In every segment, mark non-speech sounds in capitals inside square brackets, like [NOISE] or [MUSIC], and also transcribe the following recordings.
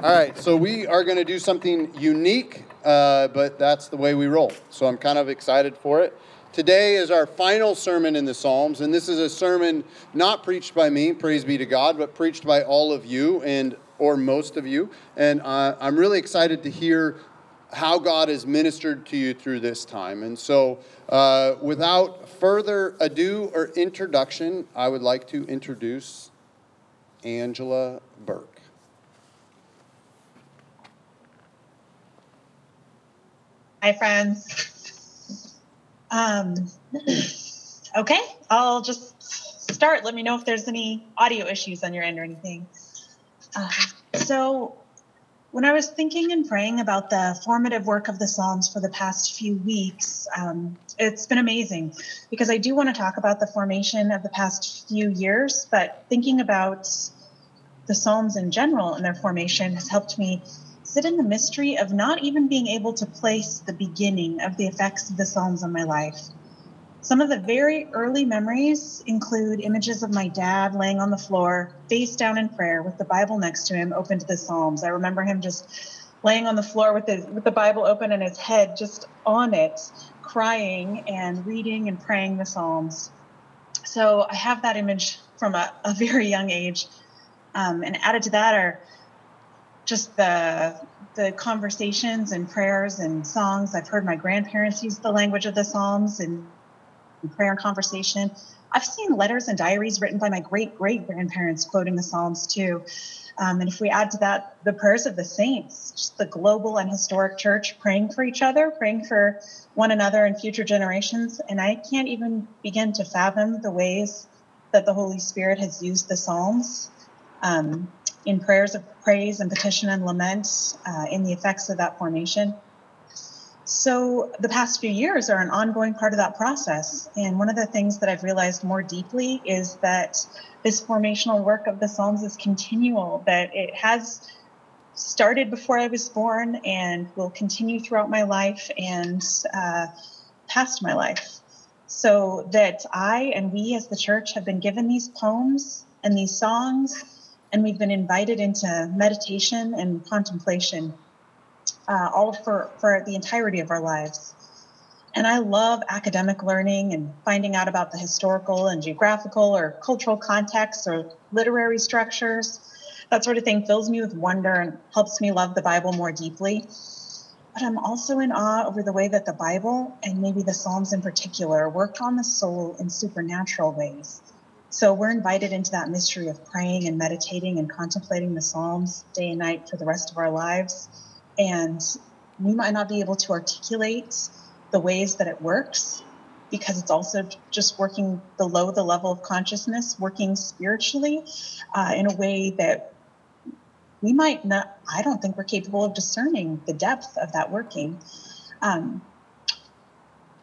All right, so we are going to do something unique, uh, but that's the way we roll. So I'm kind of excited for it. Today is our final sermon in the Psalms, and this is a sermon not preached by me, praise be to God, but preached by all of you and or most of you. And uh, I'm really excited to hear how God has ministered to you through this time. And so, uh, without further ado or introduction, I would like to introduce Angela Burke. Hi, friends. Um, okay, I'll just start. Let me know if there's any audio issues on your end or anything. Uh, so, when I was thinking and praying about the formative work of the Psalms for the past few weeks, um, it's been amazing because I do want to talk about the formation of the past few years, but thinking about the Psalms in general and their formation has helped me sit in the mystery of not even being able to place the beginning of the effects of the Psalms on my life. Some of the very early memories include images of my dad laying on the floor, face down in prayer, with the Bible next to him, open to the Psalms. I remember him just laying on the floor with his with the Bible open and his head just on it, crying and reading and praying the Psalms. So I have that image from a, a very young age. Um, and added to that are just the the conversations and prayers and songs. I've heard my grandparents use the language of the Psalms and prayer and conversation. I've seen letters and diaries written by my great great grandparents quoting the Psalms too. Um, and if we add to that the prayers of the saints, just the global and historic church praying for each other, praying for one another and future generations. And I can't even begin to fathom the ways that the Holy Spirit has used the Psalms um, in prayers of praise and petition and lament uh, in the effects of that formation. So the past few years are an ongoing part of that process. And one of the things that I've realized more deeply is that this formational work of the Psalms is continual, that it has started before I was born and will continue throughout my life and uh, past my life. So that I and we as the church have been given these poems and these songs, and we've been invited into meditation and contemplation uh, all for, for the entirety of our lives. And I love academic learning and finding out about the historical and geographical or cultural contexts or literary structures. That sort of thing fills me with wonder and helps me love the Bible more deeply. But I'm also in awe over the way that the Bible, and maybe the Psalms in particular, work on the soul in supernatural ways. So we're invited into that mystery of praying and meditating and contemplating the Psalms day and night for the rest of our lives and we might not be able to articulate the ways that it works because it's also just working below the level of consciousness, working spiritually uh, in a way that we might not, I don't think we're capable of discerning the depth of that working. Um,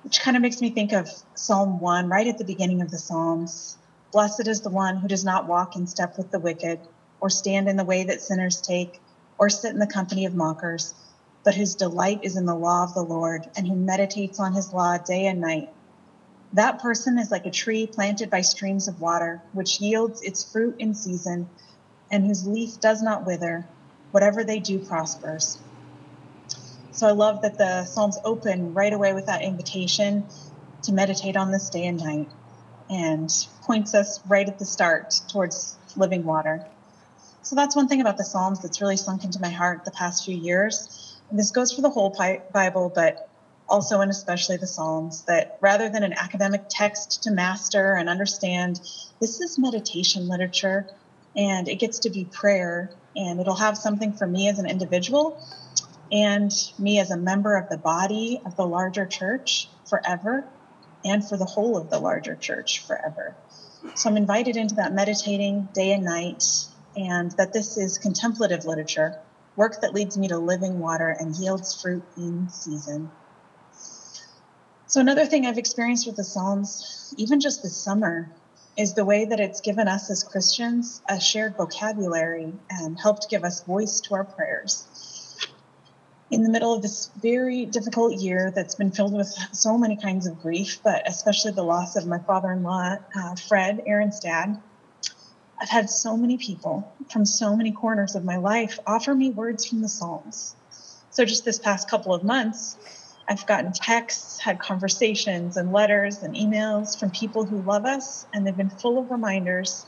which kind of makes me think of Psalm 1, right at the beginning of the Psalms. Blessed is the one who does not walk in step with the wicked, or stand in the way that sinners take, or sit in the company of mockers, but whose delight is in the law of the Lord and who meditates on his law day and night. That person is like a tree planted by streams of water, which yields its fruit in season and whose leaf does not wither. Whatever they do prospers. So I love that the Psalms open right away with that invitation to meditate on this day and night and points us right at the start towards living water. So that's one thing about the Psalms that's really sunk into my heart the past few years. And this goes for the whole Bible, but also and especially the Psalms, that rather than an academic text to master and understand, this is meditation literature and it gets to be prayer and it'll have something for me as an individual and me as a member of the body of the larger church forever and for the whole of the larger church forever. So I'm invited into that meditating day and night and that this is contemplative literature, work that leads me to living water and yields fruit in season. So, another thing I've experienced with the Psalms, even just this summer, is the way that it's given us as Christians a shared vocabulary and helped give us voice to our prayers. In the middle of this very difficult year that's been filled with so many kinds of grief, but especially the loss of my father in law, uh, Fred, Aaron's dad, I've had so many people from so many corners of my life offer me words from the Psalms. So, just this past couple of months, I've gotten texts, had conversations, and letters and emails from people who love us, and they've been full of reminders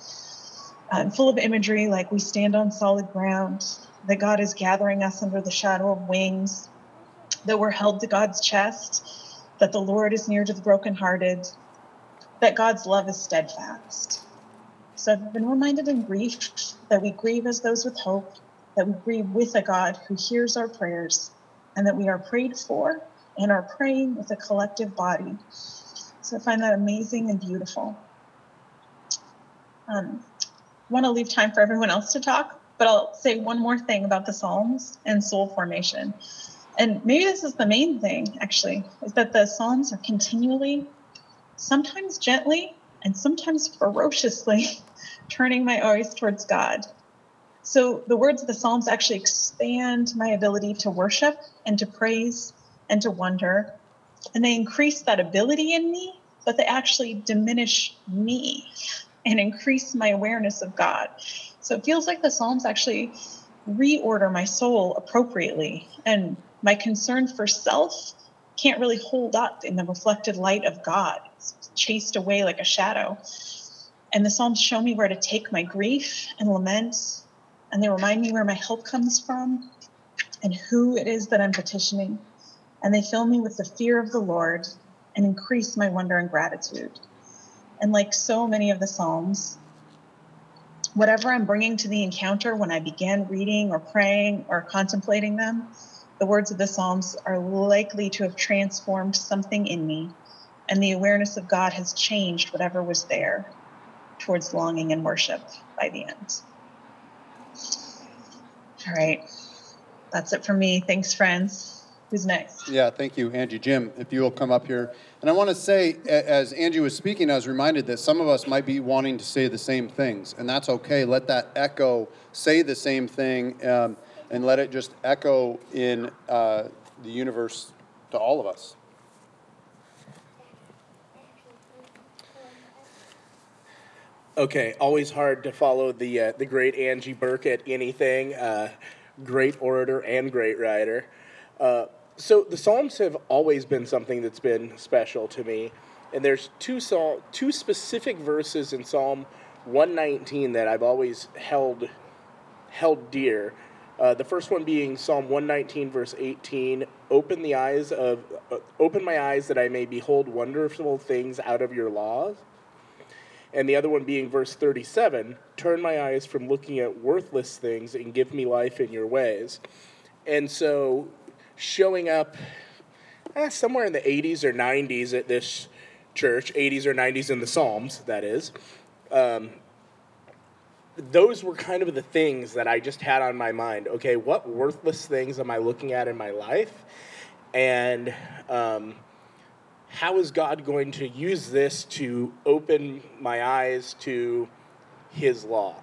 uh, and full of imagery like we stand on solid ground, that God is gathering us under the shadow of wings, that we're held to God's chest, that the Lord is near to the brokenhearted, that God's love is steadfast. So I've been reminded in grief that we grieve as those with hope, that we grieve with a God who hears our prayers, and that we are prayed for and are praying with a collective body. So I find that amazing and beautiful. Um, want to leave time for everyone else to talk, but I'll say one more thing about the Psalms and soul formation. And maybe this is the main thing, actually, is that the Psalms are continually, sometimes gently, and sometimes ferociously [LAUGHS] turning my eyes towards God. So the words of the Psalms actually expand my ability to worship and to praise and to wonder. And they increase that ability in me, but they actually diminish me [LAUGHS] and increase my awareness of God. So it feels like the Psalms actually reorder my soul appropriately. And my concern for self can't really hold up in the reflected light of God. It's chased away like a shadow. And the Psalms show me where to take my grief and lament, and they remind me where my help comes from and who it is that I'm petitioning. And they fill me with the fear of the Lord and increase my wonder and gratitude. And like so many of the Psalms, whatever I'm bringing to the encounter when I begin reading or praying or contemplating them, the words of the Psalms are likely to have transformed something in me, and the awareness of God has changed whatever was there towards longing and worship by the end. All right. That's it for me. Thanks, friends. Who's next? Yeah, thank you, Angie. Jim, if you will come up here. And I want to say, as Angie was speaking, I was reminded that some of us might be wanting to say the same things, and that's okay. Let that echo say the same thing, um, and let it just echo in uh, the universe to all of us. Okay, always hard to follow the uh, the great Angie Burke at anything. Uh, great orator and great writer. Uh, so the Psalms have always been something that's been special to me, and there's two psalm, two specific verses in Psalm 119 that I've always held held dear. Uh, the first one being Psalm 119, verse 18. Open the eyes of, uh, open my eyes that I may behold wonderful things out of your laws and the other one being verse 37 turn my eyes from looking at worthless things and give me life in your ways and so showing up eh, somewhere in the 80s or 90s at this church 80s or 90s in the psalms that is. Um, those were kind of the things that i just had on my mind. Okay what worthless things am i looking at in my life? And um, how is God going to use this to open my eyes to His law?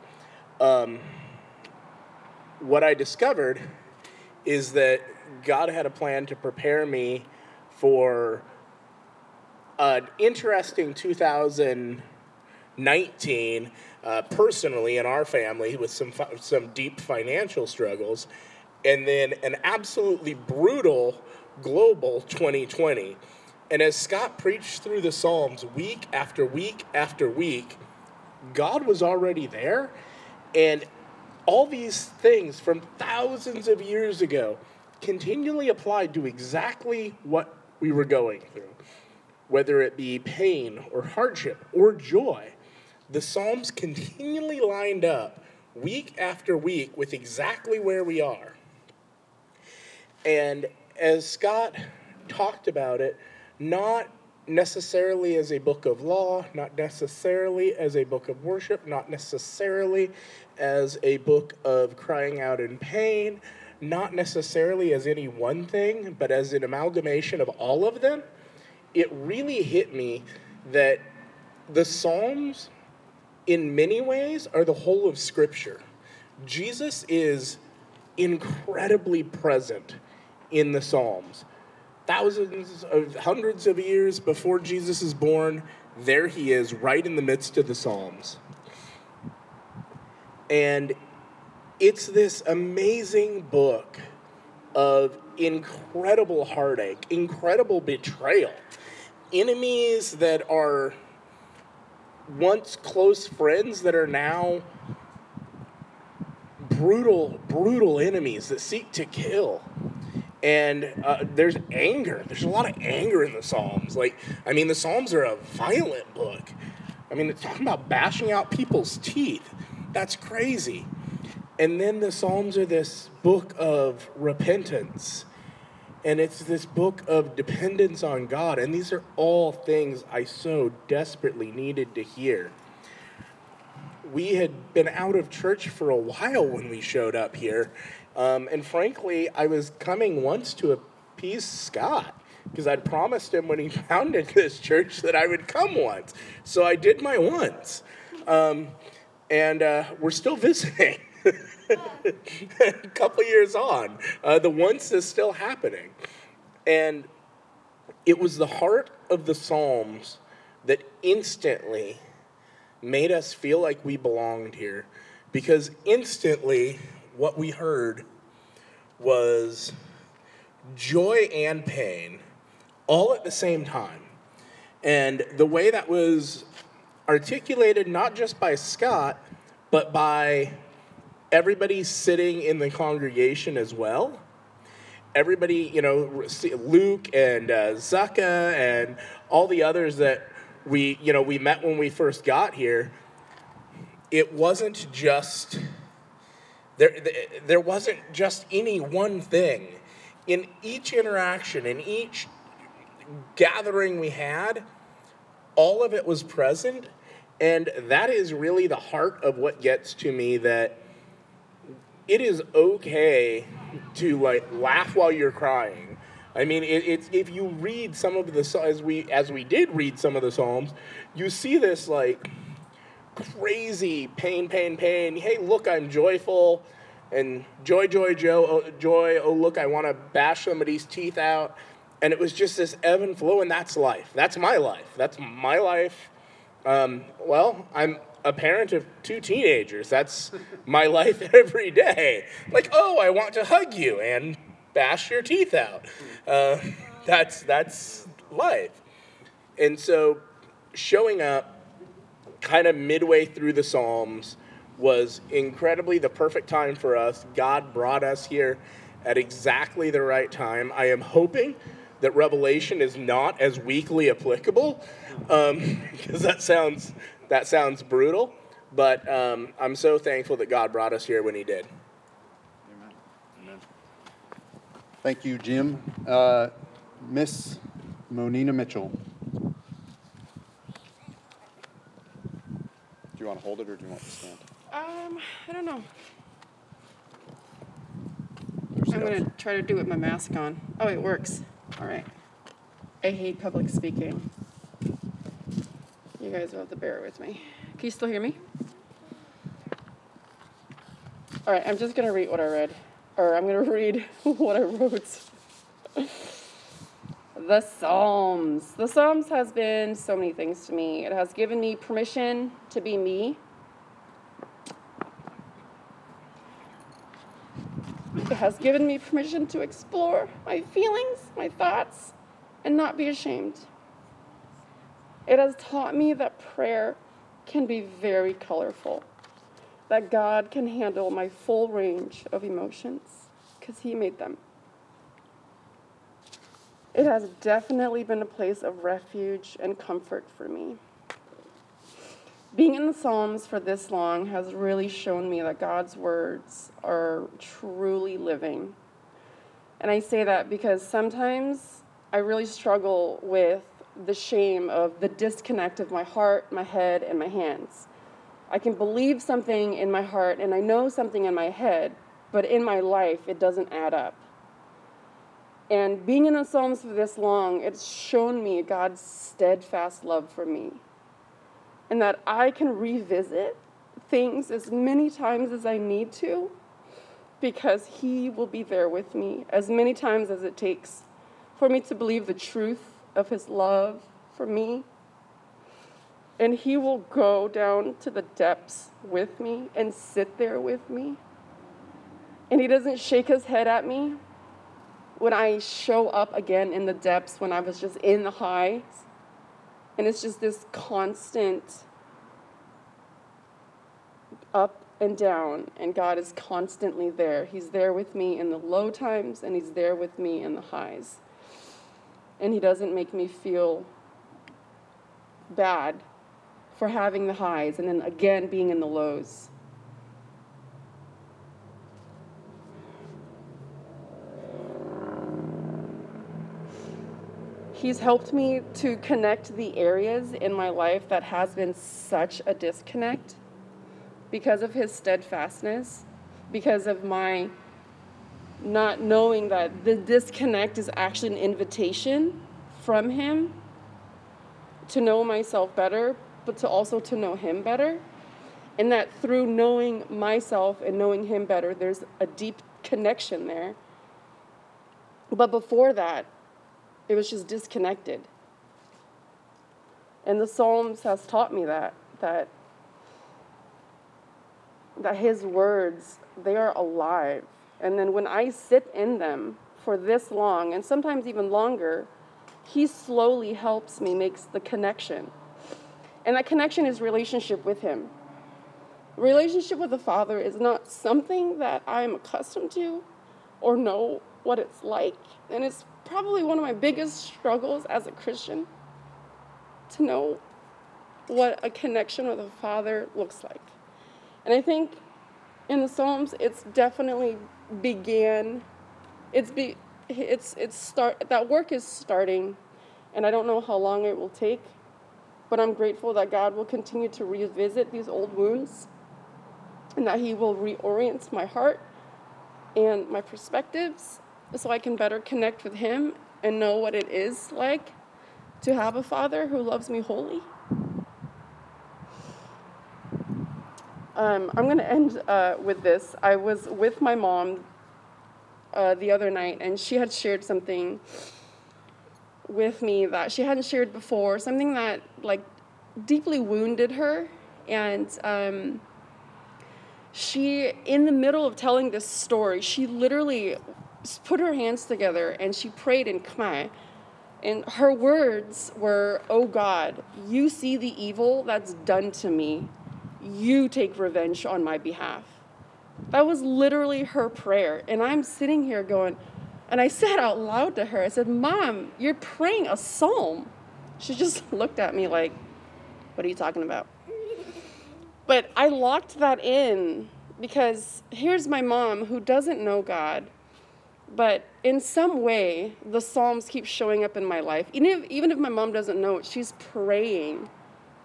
Um, what I discovered is that God had a plan to prepare me for an interesting 2019 uh, personally in our family with some some deep financial struggles, and then an absolutely brutal global 2020 and as Scott preached through the Psalms week after week after week, God was already there. And all these things from thousands of years ago continually applied to exactly what we were going through. Whether it be pain or hardship or joy, the Psalms continually lined up week after week with exactly where we are. And as Scott talked about it, not necessarily as a book of law, not necessarily as a book of worship, not necessarily as a book of crying out in pain, not necessarily as any one thing, but as an amalgamation of all of them, it really hit me that the Psalms, in many ways, are the whole of Scripture. Jesus is incredibly present in the Psalms thousands of hundreds of years before Jesus is born, there he is right in the midst of the Psalms. And it's this amazing book of incredible heartache, incredible betrayal, enemies that are once close friends that are now brutal, brutal enemies that seek to kill. And uh, there's anger. There's a lot of anger in the Psalms. Like, I mean, the Psalms are a violent book. I mean, it's talking about bashing out people's teeth. That's crazy. And then the Psalms are this book of repentance. And it's this book of dependence on God. And these are all things I so desperately needed to hear we had been out of church for a while when we showed up here. Um, and frankly, I was coming once to appease Scott because I'd promised him when he [LAUGHS] founded this church that I would come once. So I did my once. Um, and uh, we're still [LAUGHS] visiting. A [LAUGHS] couple years on, uh, the once is still happening. And it was the heart of the Psalms that instantly made us feel like we belonged here because instantly what we heard was joy and pain all at the same time. And the way that was articulated not just by Scott, but by everybody sitting in the congregation as well. Everybody, you know, Luke and uh, Zucca and all the others that we, you know, we met when we first got here. It wasn't just there. There wasn't just any one thing. In each interaction, in each gathering we had, all of it was present, and that is really the heart of what gets to me. That it is okay to like laugh while you're crying I mean, it, it's if you read some of the as we as we did read some of the psalms, you see this like crazy pain, pain, pain. Hey, look, I'm joyful, and joy, joy, joy, oh, joy. Oh, look, I want to bash somebody's teeth out, and it was just this ebb and flow, and that's life. That's my life. That's my life. Um, well, I'm a parent of two teenagers. That's my life [LAUGHS] every day. Like, oh, I want to hug you, and bash your teeth out. Uh, [LAUGHS] that's that's life. And so, showing up, kind of midway through the Psalms, was incredibly the perfect time for us. God brought us here at exactly the right time. I am hoping that Revelation is not as weekly applicable, because um, [LAUGHS] that sounds that sounds brutal. But um, I'm so thankful that God brought us here when He did. Amen. Amen. Thank you, Jim. Uh, Miss Monina Mitchell. Do you want to hold it or do you want to stand? Um, I don't know. I'm gonna try to do it with my mask on. Oh, it works. All right. I hate public speaking. You guys will have to bear with me. Can you still hear me? All right, I'm just gonna read what I read or I'm going [LAUGHS] to read what I wrote. the Psalms. The Psalms has been so many things to me. It has given me permission to be me. It has given me permission to explore my feelings, my thoughts, and not be ashamed. It has taught me that prayer can be very colorful that God can handle my full range of emotions because He made them. It has definitely been a place of refuge and comfort for me. Being in the Psalms for this long has really shown me that God's words are truly living. And I say that because sometimes I really struggle with the shame of the disconnect of my heart, my head, and my hands. I can believe something in my heart and I know something in my head, but in my life, it doesn't add up. And being in the Psalms for this long, it's shown me God's steadfast love for me. And that I can revisit things as many times as I need to because He will be there with me as many times as it takes for me to believe the truth of His love for me And He will go down to the depths with me and sit there with me. And He doesn't shake His head at me when I show up again in the depths when I was just in the highs. And it's just this constant up and down, and God is constantly there. He's there with me in the low times, and He's there with me in the highs. And He doesn't make me feel bad for having the highs and then again being in the lows. He's helped me to connect the areas in my life that has been such a disconnect because of his steadfastness, because of my not knowing that the disconnect is actually an invitation from him to know myself better, but to also to know him better. And that through knowing myself and knowing him better, there's a deep connection there. But before that, it was just disconnected. And the Psalms has taught me that that that his words, they are alive. And then when I sit in them for this long, and sometimes even longer, he slowly helps me, makes the connection. And that connection is relationship with him. Relationship with the Father is not something that I'm accustomed to or know what it's like. And it's probably one of my biggest struggles as a Christian to know what a connection with a Father looks like. And I think in the Psalms, it's definitely began. It's be, it's it's start. That work is starting, and I don't know how long it will take, but I'm grateful that God will continue to revisit these old wounds, and that He will reorient my heart and my perspectives, so I can better connect with Him and know what it is like to have a Father who loves me wholly. Um, I'm going to end uh, with this. I was with my mom uh, the other night, and she had shared something with me that she hadn't shared before, something that like deeply wounded her. And um, she, in the middle of telling this story, she literally put her hands together and she prayed in Khmer. And her words were, Oh God, you see the evil that's done to me you take revenge on my behalf. That was literally her prayer. And I'm sitting here going, and I said out loud to her, I said, Mom, you're praying a psalm. She just [LAUGHS] looked at me like, What are you talking about? But I locked that in because here's my mom who doesn't know God, but in some way, the Psalms keep showing up in my life. Even if, even if my mom doesn't know it, she's praying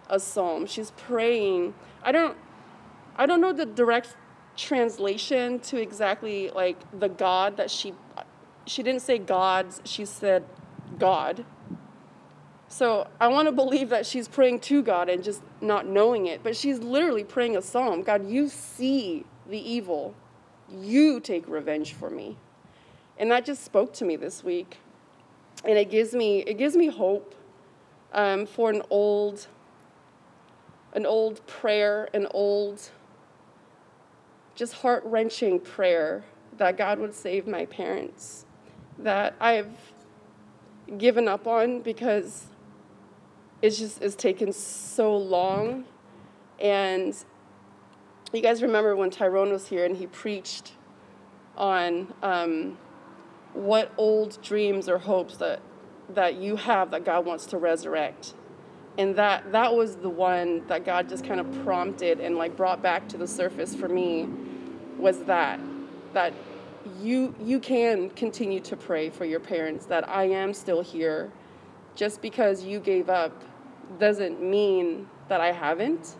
a psalm. She's praying. I don't I don't know the direct translation to exactly like the God that she she didn't say gods, she said God. So I want to believe that she's praying to God and just not knowing it, but she's literally praying a psalm. God, you see the evil. You take revenge for me. And that just spoke to me this week. And it gives me it gives me hope um, for an old an old prayer, an old, just heart wrenching prayer that God would save my parents that I've given up on because it's just it's taken so long. And you guys remember when Tyrone was here and he preached on um, what old dreams or hopes that that you have that God wants to resurrect and that that was the one that God just kind of prompted and like brought back to the surface for me was that that you you can continue to pray for your parents that I am still here. Just because you gave up doesn't mean that I haven't.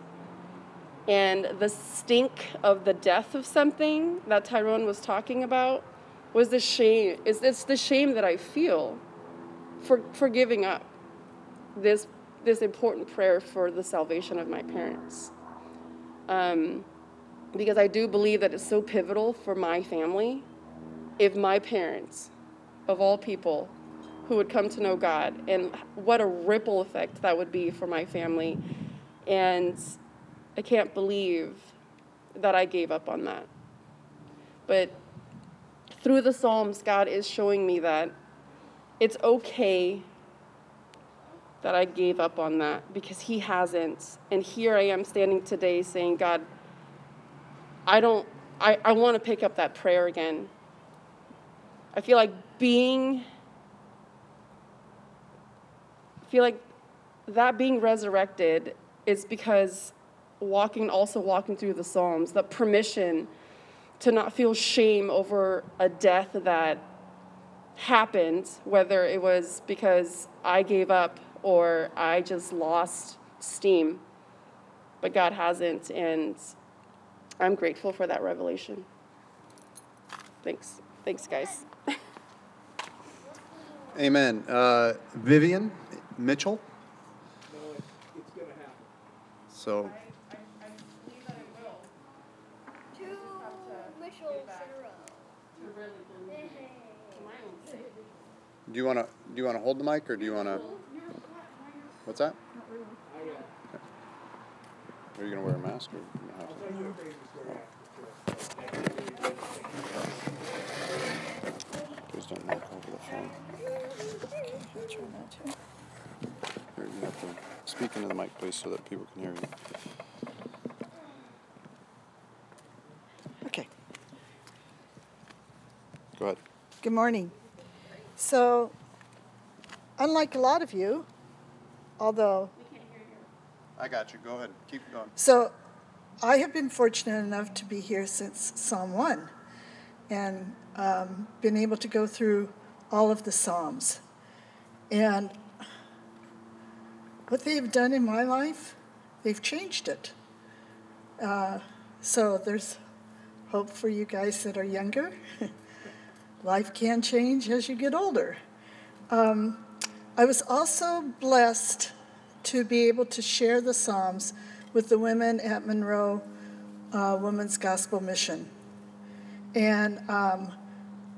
And the stink of the death of something that Tyrone was talking about was the shame it's, it's the shame that I feel for for giving up this this important prayer for the salvation of my parents. Um, because I do believe that it's so pivotal for my family if my parents, of all people, who would come to know God, and what a ripple effect that would be for my family. And I can't believe that I gave up on that. But through the Psalms, God is showing me that it's okay that I gave up on that because He hasn't. And here I am standing today saying, God, I don't, I, I want to pick up that prayer again. I feel like being, I feel like that being resurrected is because walking, also walking through the Psalms, the permission to not feel shame over a death that happened, whether it was because I gave up or I just lost steam. But God hasn't, and I'm grateful for that revelation. Thanks. Thanks, guys. Amen. Uh, Vivian Mitchell. No, it's, it's gonna happen. So, Two Mitchells in a row. [LAUGHS] do you want to do you want to hold the mic or do you want to? What's that? Are you gonna wear a mask or? you don't have to? Please don't knock over the phone. Here, you have to speak into the mic, please, so that people can hear you. Okay, Go ahead. good morning. So, unlike a lot of you, although, I got you. Go ahead. Keep going. so I have been fortunate enough to be here since Psalm 1 and um, been able to go through all of the Psalms. And what they've done in my life, they've changed it. Uh, so there's hope for you guys that are younger. [LAUGHS] life can change as you get older. Um, I was also blessed to be able to share the Psalms with the women at Monroe uh, Women's Gospel Mission. And um,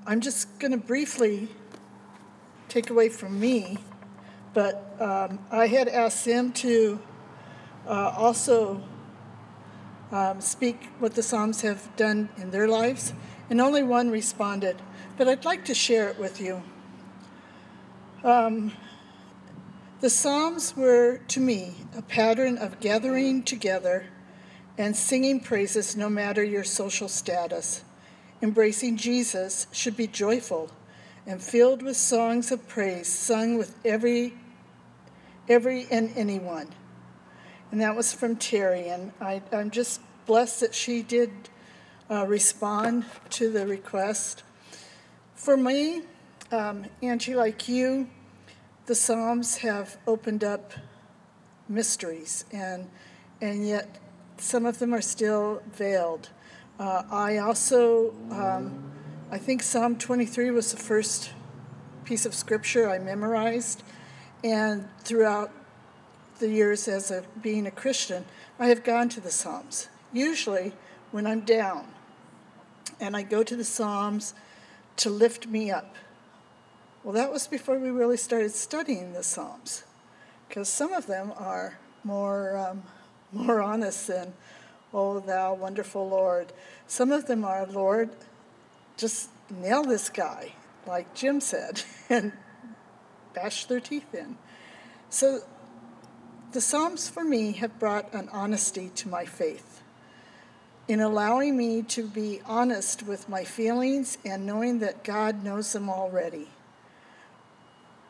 I'm just going to briefly take away from me, but um, I had asked them to uh, also um, speak what the Psalms have done in their lives, and only one responded. But I'd like to share it with you. Um, the Psalms were, to me, a pattern of gathering together and singing praises no matter your social status. Embracing Jesus should be joyful and filled with songs of praise sung with every, every and anyone. And that was from Terry, and I, I'm just blessed that she did uh, respond to the request. For me, um, Angie, like you, the Psalms have opened up mysteries, and and yet some of them are still veiled. Uh, I also, um, I think Psalm 23 was the first piece of scripture I memorized, and throughout the years as a being a Christian, I have gone to the Psalms. Usually, when I'm down, and I go to the Psalms to lift me up. Well, that was before we really started studying the Psalms, because some of them are more, um, [LAUGHS] more honest than, Oh, thou wonderful Lord. Some of them are, Lord, just nail this guy, like Jim said, [LAUGHS] and bash their teeth in. So the Psalms for me have brought an honesty to my faith in allowing me to be honest with my feelings and knowing that God knows them already.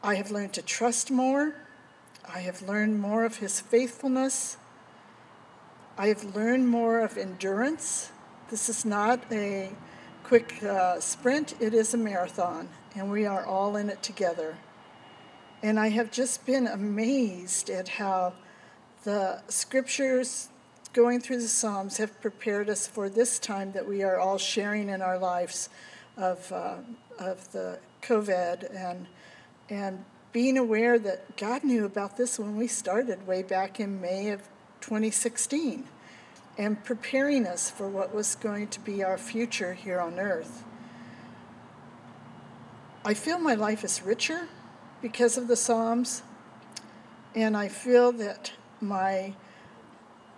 I have learned to trust more. I have learned more of His faithfulness. I have learned more of endurance. This is not a quick uh, sprint, it is a marathon, and we are all in it together. And I have just been amazed at how the scriptures going through the Psalms have prepared us for this time that we are all sharing in our lives of, uh, of the COVID and, and being aware that God knew about this when we started way back in May of 2016 and preparing us for what was going to be our future here on earth. I feel my life is richer because of the Psalms, and I feel that my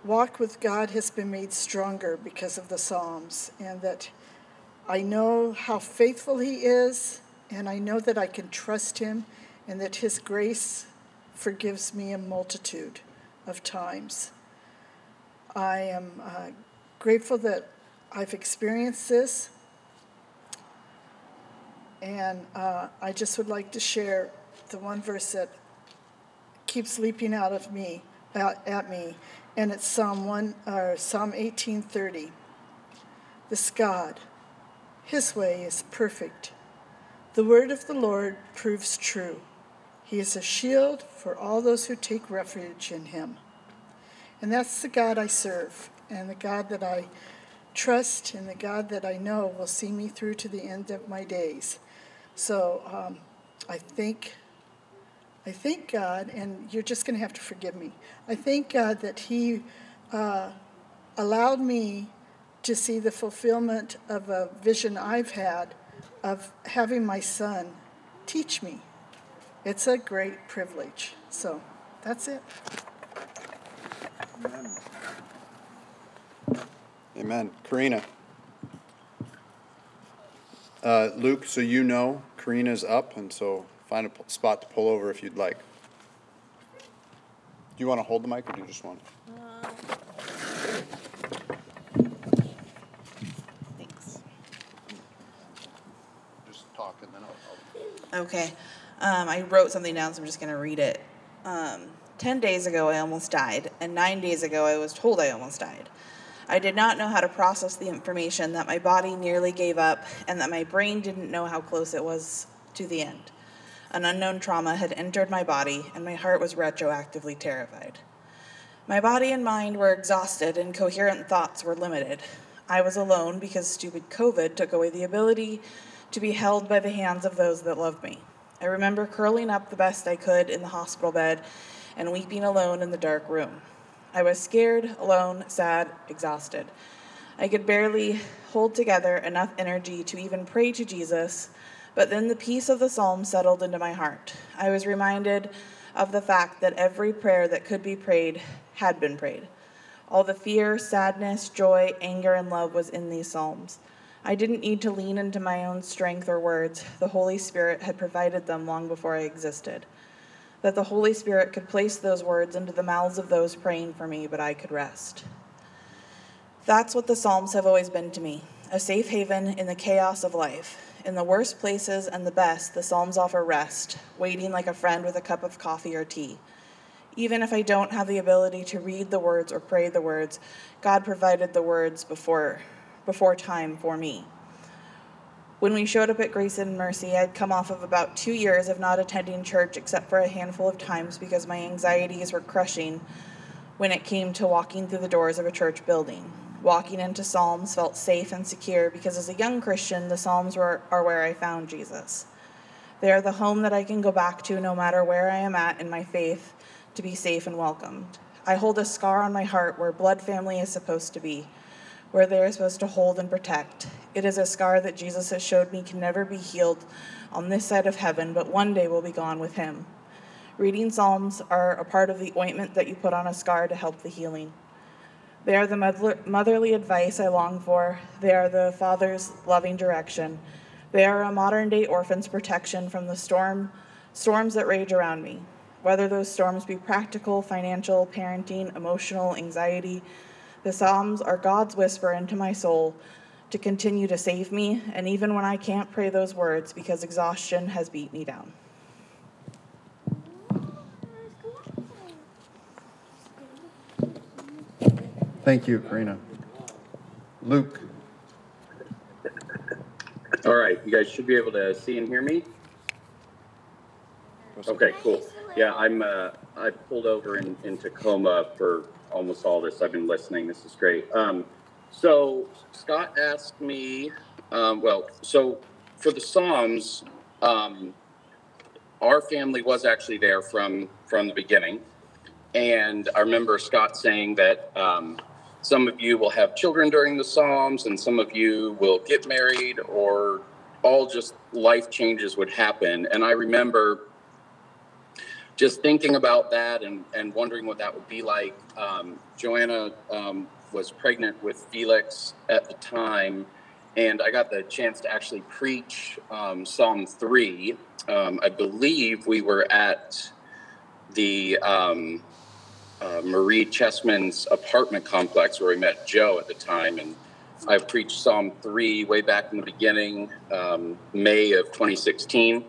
walk with God has been made stronger because of the Psalms, and that I know how faithful He is, and I know that I can trust Him, and that His grace forgives me a multitude of times. I am uh, grateful that I've experienced this, and uh, I just would like to share the one verse that keeps leaping out of me, out at me, and it's Psalm one or Psalm 18:30. This God, His way is perfect. The word of the Lord proves true. He is a shield for all those who take refuge in Him. And that's the God I serve, and the God that I trust, and the God that I know will see me through to the end of my days. So um, I think, I thank God, and you're just going to have to forgive me. I thank God that He uh, allowed me to see the fulfillment of a vision I've had of having my son teach me. It's a great privilege. So that's it. Amen. Amen. Karina. Uh, Luke, so you know Karina's up, and so find a p- spot to pull over if you'd like. Do you want to hold the mic, or do you just want? Thanks. Just talk, and then I'll. Okay. Um, I wrote something down, so I'm just going to read it. Um, Ten days ago, I almost died, and nine days ago, I was told I almost died. I did not know how to process the information that my body nearly gave up and that my brain didn't know how close it was to the end. An unknown trauma had entered my body, and my heart was retroactively terrified. My body and mind were exhausted, and coherent thoughts were limited. I was alone because stupid COVID took away the ability to be held by the hands of those that loved me. I remember curling up the best I could in the hospital bed and weeping alone in the dark room. I was scared, alone, sad, exhausted. I could barely hold together enough energy to even pray to Jesus, but then the peace of the psalm settled into my heart. I was reminded of the fact that every prayer that could be prayed had been prayed. All the fear, sadness, joy, anger, and love was in these psalms. I didn't need to lean into my own strength or words. The Holy Spirit had provided them long before I existed. That the Holy Spirit could place those words into the mouths of those praying for me, but I could rest. That's what the Psalms have always been to me a safe haven in the chaos of life. In the worst places and the best, the Psalms offer rest, waiting like a friend with a cup of coffee or tea. Even if I don't have the ability to read the words or pray the words, God provided the words before, before time for me. When we showed up at Grace and Mercy, I'd come off of about two years of not attending church except for a handful of times because my anxieties were crushing when it came to walking through the doors of a church building. Walking into Psalms felt safe and secure because as a young Christian, the Psalms were, are where I found Jesus. They are the home that I can go back to no matter where I am at in my faith to be safe and welcomed. I hold a scar on my heart where blood family is supposed to be, where they are supposed to hold and protect. It is a scar that Jesus has showed me can never be healed on this side of heaven, but one day will be gone with him. Reading Psalms are a part of the ointment that you put on a scar to help the healing. They are the motherly advice I long for. They are the father's loving direction. They are a modern day orphan's protection from the storm, storms that rage around me. Whether those storms be practical, financial, parenting, emotional, anxiety, the Psalms are God's whisper into my soul to continue to save me, and even when I can't pray those words because exhaustion has beat me down. Thank you, Karina. Luke. All right, you guys should be able to see and hear me. Okay, cool. Yeah, I'm. Uh, I pulled over in, in Tacoma for almost all this. I've been listening. This is great. Um, so Scott asked me. Um, well, so for the Psalms, um, our family was actually there from from the beginning, and I remember Scott saying that um, some of you will have children during the Psalms, and some of you will get married, or all just life changes would happen. And I remember just thinking about that and, and wondering what that would be like. Um, Joanna um, was pregnant with Felix at the time, and I got the chance to actually preach um, Psalm 3. Um, I believe we were at the um, uh, Marie Chessman's apartment complex where we met Joe at the time. And I preached Psalm 3 way back in the beginning, um, May of 2016.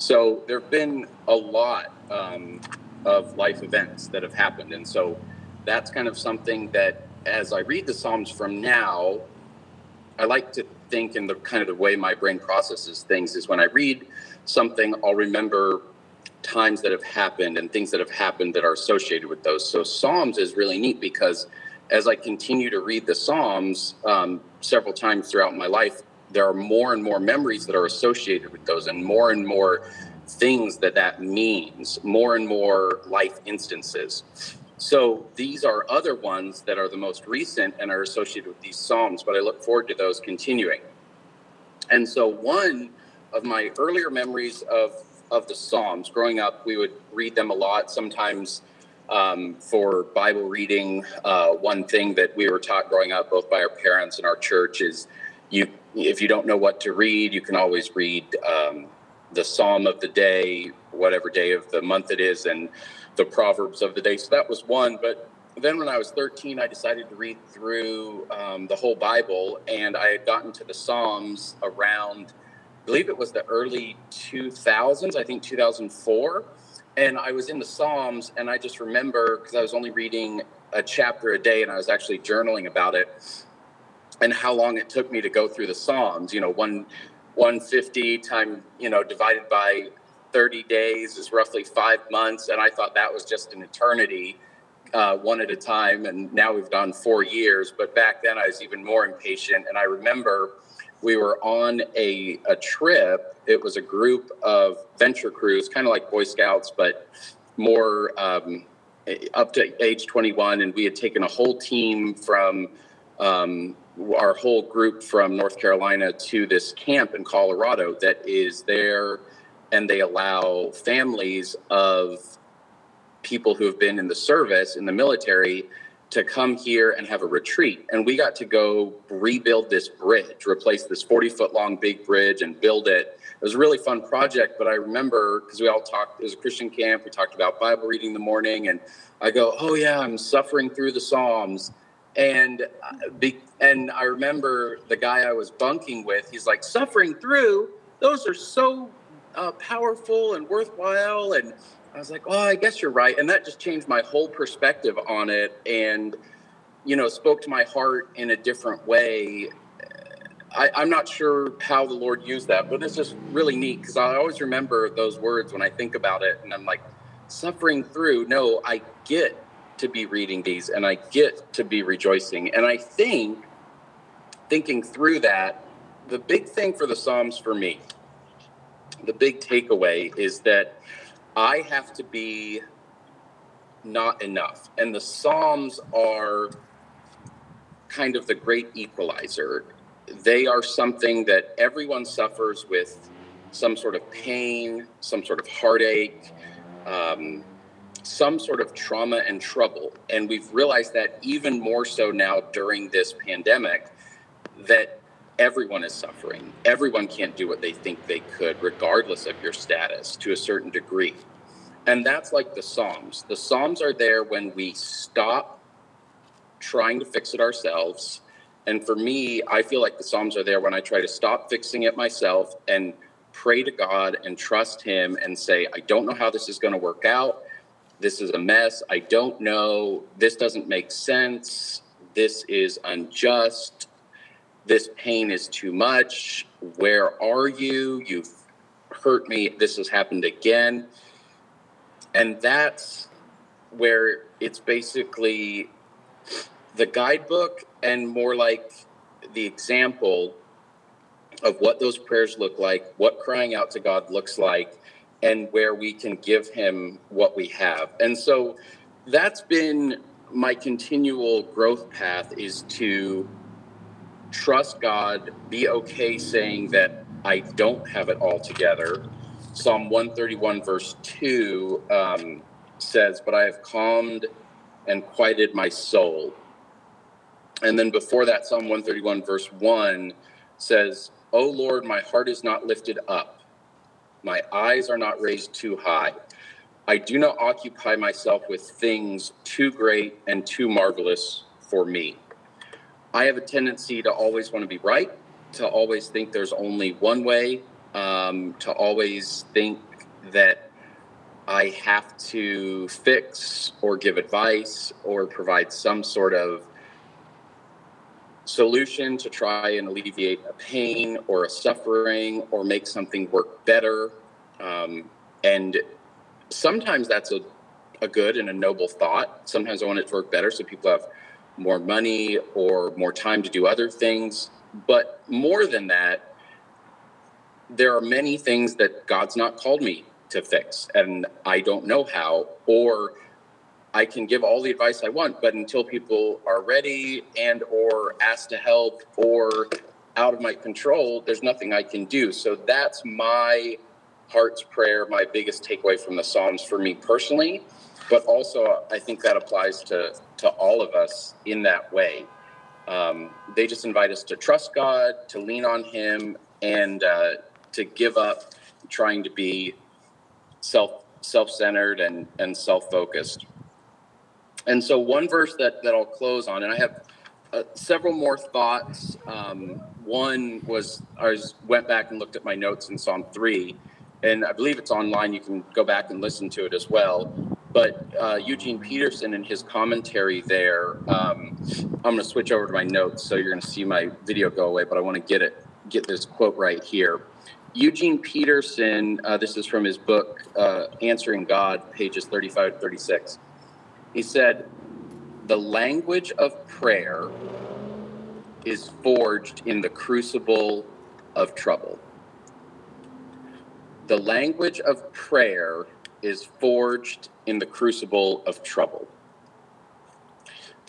So there have been a lot um, of life events that have happened. And so that's kind of something that as I read the Psalms from now, I like to think in the kind of the way my brain processes things is when I read something, I'll remember times that have happened and things that have happened that are associated with those. So Psalms is really neat because as I continue to read the Psalms um, several times throughout my life, there are more and more memories that are associated with those and more and more things that that means, more and more life instances. So these are other ones that are the most recent and are associated with these Psalms, but I look forward to those continuing. And so one of my earlier memories of of the Psalms. Growing up, we would read them a lot. Sometimes um, for Bible reading, uh, one thing that we were taught growing up, both by our parents and our church, is you if you don't know what to read, you can always read um, the Psalm of the day, whatever day of the month it is, and the Proverbs of the day. So that was one. But then when I was 13, I decided to read through um, the whole Bible, and I had gotten to the Psalms around I believe it was the early 2000s, I think 2004. And I was in the Psalms, and I just remember because I was only reading a chapter a day and I was actually journaling about it and how long it took me to go through the Psalms. You know, one 150 time, you know, divided by 30 days is roughly five months. And I thought that was just an eternity, uh, one at a time. And now we've done four years. But back then I was even more impatient. And I remember we were on a, a trip. It was a group of venture crews, kind of like Boy Scouts, but more um, up to age 21. And we had taken a whole team from um, our whole group from North Carolina to this camp in Colorado that is there, and they allow families of people who have been in the service in the military to come here and have a retreat. And we got to go rebuild this bridge, replace this 40 foot long big bridge and build it. It was a really fun project, but I remember because we all talked, it was a Christian camp, we talked about Bible reading in the morning, and I go, Oh, yeah, I'm suffering through the Psalms. And uh, and I remember the guy I was bunking with, he's like, Suffering through, those are so uh, powerful and worthwhile. And I was like, well, I guess you're right. And that just changed my whole perspective on it and, you know, spoke to my heart in a different way. I, I'm not sure how the Lord used that, but it's just really neat because I always remember those words when I think about it. And I'm like, suffering through, no, I get to be reading these and I get to be rejoicing. And I think, thinking through that, the big thing for the Psalms for me, the big takeaway is that I have to be not enough. And the Psalms are kind of the great equalizer. They are something that everyone suffers with some sort of pain, some sort of heartache, um, some sort of trauma and trouble. And we've realized that even more so now during this pandemic, that everyone is suffering. Everyone can't do what they think they could, regardless of your status to a certain degree. And that's like the Psalms. The Psalms are there when we stop trying to fix it ourselves. And for me, I feel like the Psalms are there when I try to stop fixing it myself and pray to God and trust Him and say, I don't know how this is going to work out. This is a mess. I don't know. This doesn't make sense. This is unjust this pain is too much. Where are you? You've hurt me. This has happened again. And that's where it's basically the guidebook and more like the example of what those prayers look like, what crying out to God looks like, and where we can give Him what we have. And so that's been my continual growth path is to trust God, be okay saying that I don't have it all together, Psalm 131, verse 2 um, says, But I have calmed and quieted my soul. And then before that, Psalm 131, verse 1 says, O Lord, my heart is not lifted up, my eyes are not raised too high. I do not occupy myself with things too great and too marvelous for me. I have a tendency to always want to be right, to always think there's only one way, um, to always think that I have to fix or give advice or provide some sort of solution to try and alleviate a pain or a suffering or make something work better. Um, and sometimes that's a, a good and a noble thought. Sometimes I want it to work better so people have more money or more time to do other things. But more than that, there are many things that God's not called me to fix, and I don't know how, or I can give all the advice I want, but until people are ready and or asked to help or out of my control, there's nothing I can do. So that's my heart's prayer, my biggest takeaway from the Psalms for me personally, but also I think that applies to to all of us in that way. Um, they just invite us to trust God, to lean on Him, and uh, to give up trying to be self self centered and and self focused. And so, one verse that that I'll close on, and I have uh, several more thoughts. Um, one was I was, went back and looked at my notes in Psalm three, and I believe it's online. You can go back and listen to it as well. But uh, Eugene Peterson in his commentary there, um, I'm going to switch over to my notes, so you're going to see my video go away. But I want to get it, get this quote right here. Eugene Peterson, uh, this is from his book uh, Answering God, pages 35 to 36. He said, "The language of prayer is forged in the crucible of trouble." The language of prayer is forged in the crucible of trouble.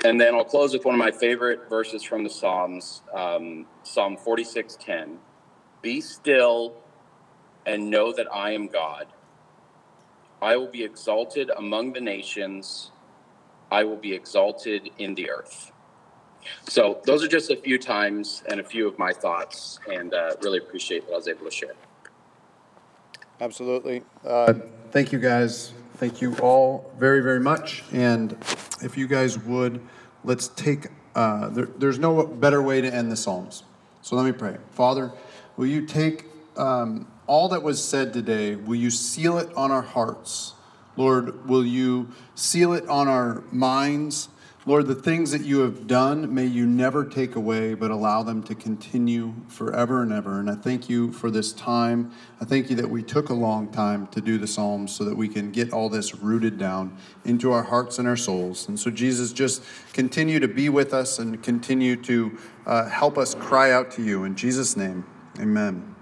And then I'll close with one of my favorite verses from the Psalms, um, Psalm 46:10. Be still and know that I am God. I will be exalted among the nations. I will be exalted in the earth. So those are just a few times and a few of my thoughts, and uh, really appreciate that I was able to share. Absolutely. Uh, Thank you, guys. Thank you all very, very much. And if you guys would, let's take, uh, there, there's no better way to end the Psalms. So let me pray. Father, will you take um, all that was said today, will you seal it on our hearts? Lord, will you seal it on our minds? Lord, the things that you have done, may you never take away, but allow them to continue forever and ever. And I thank you for this time. I thank you that we took a long time to do the Psalms so that we can get all this rooted down into our hearts and our souls. And so, Jesus, just continue to be with us and continue to uh, help us cry out to you. In Jesus' name, amen.